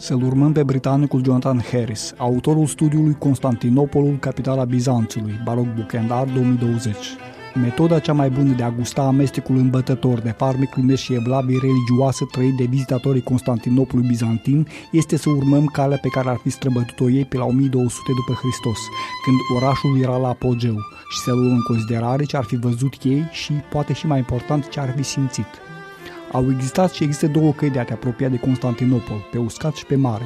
Să-l urmăm pe britanicul Jonathan Harris, autorul studiului Constantinopolul, capitala Bizanțului, Baroc Bookend 2020. Metoda cea mai bună de a gusta amestecul îmbătător de farmec primesc și evlavii religioasă trăit de vizitatorii Constantinopolului bizantin este să urmăm calea pe care ar fi străbătut-o ei pe la 1200 după Hristos, când orașul era la apogeu, și să luăm în considerare ce ar fi văzut ei și, poate și mai important, ce ar fi simțit. Au existat și există două căi de a te apropia de Constantinopol, pe uscat și pe mare.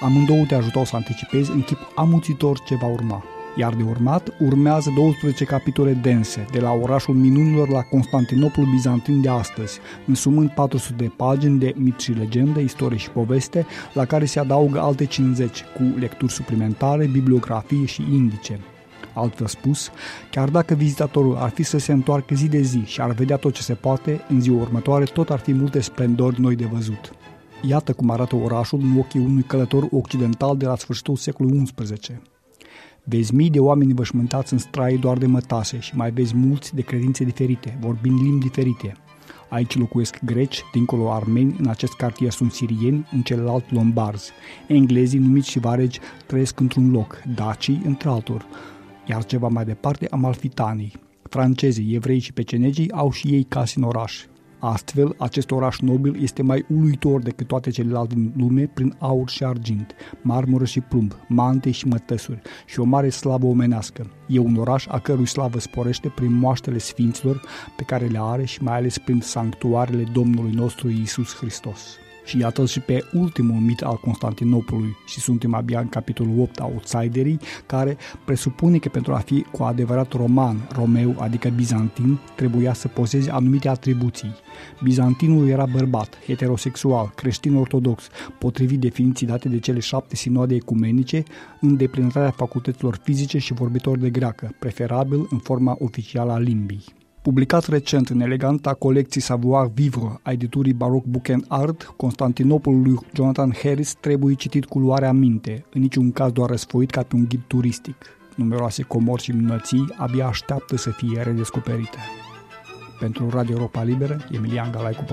Amândouă te ajutau să anticipezi în chip amuțitor ce va urma. Iar de urmat urmează 12 capitole dense, de la orașul minunilor la Constantinopol bizantin de astăzi, însumând 400 de pagini de mit și legendă, istorie și poveste, la care se adaugă alte 50, cu lecturi suplimentare, bibliografie și indice. Altfel spus, chiar dacă vizitatorul ar fi să se întoarcă zi de zi și ar vedea tot ce se poate, în ziua următoare tot ar fi multe splendori noi de văzut. Iată cum arată orașul în ochii unui călător occidental de la sfârșitul secolului XI. Vezi mii de oameni vășmântați în strai doar de mătase și mai vezi mulți de credințe diferite, vorbind limbi diferite. Aici locuiesc greci, dincolo armeni, în acest cartier sunt sirieni, în celălalt lombarzi. Englezii, numiți și varegi, trăiesc într-un loc, dacii între altor iar ceva mai departe amalfitanii. Francezii, evrei și pecenegii au și ei case în oraș. Astfel, acest oraș nobil este mai uluitor decât toate celelalte din lume prin aur și argint, marmură și plumb, mante și mătăsuri și o mare slavă omenească. E un oraș a cărui slavă sporește prin moaștele sfinților pe care le are și mai ales prin sanctuarele Domnului nostru Isus Hristos. Și iată și pe ultimul mit al Constantinopolului și suntem abia în capitolul 8, Outsiderii, care presupune că pentru a fi cu adevărat roman, romeu, adică bizantin, trebuia să poseze anumite atribuții. Bizantinul era bărbat, heterosexual, creștin ortodox, potrivit definiții date de cele șapte sinoade ecumenice, în deplinătatea facultăților fizice și vorbitor de greacă, preferabil în forma oficială a limbii. Publicat recent în eleganta colecție Savoir Vivre a editurii Baroque Book and Art, Constantinopolul lui Jonathan Harris trebuie citit cu luarea minte, în niciun caz doar răsfoit ca pe un ghid turistic. Numeroase comori și minunății abia așteaptă să fie redescoperite. Pentru Radio Europa Liberă, Emilian Galai cu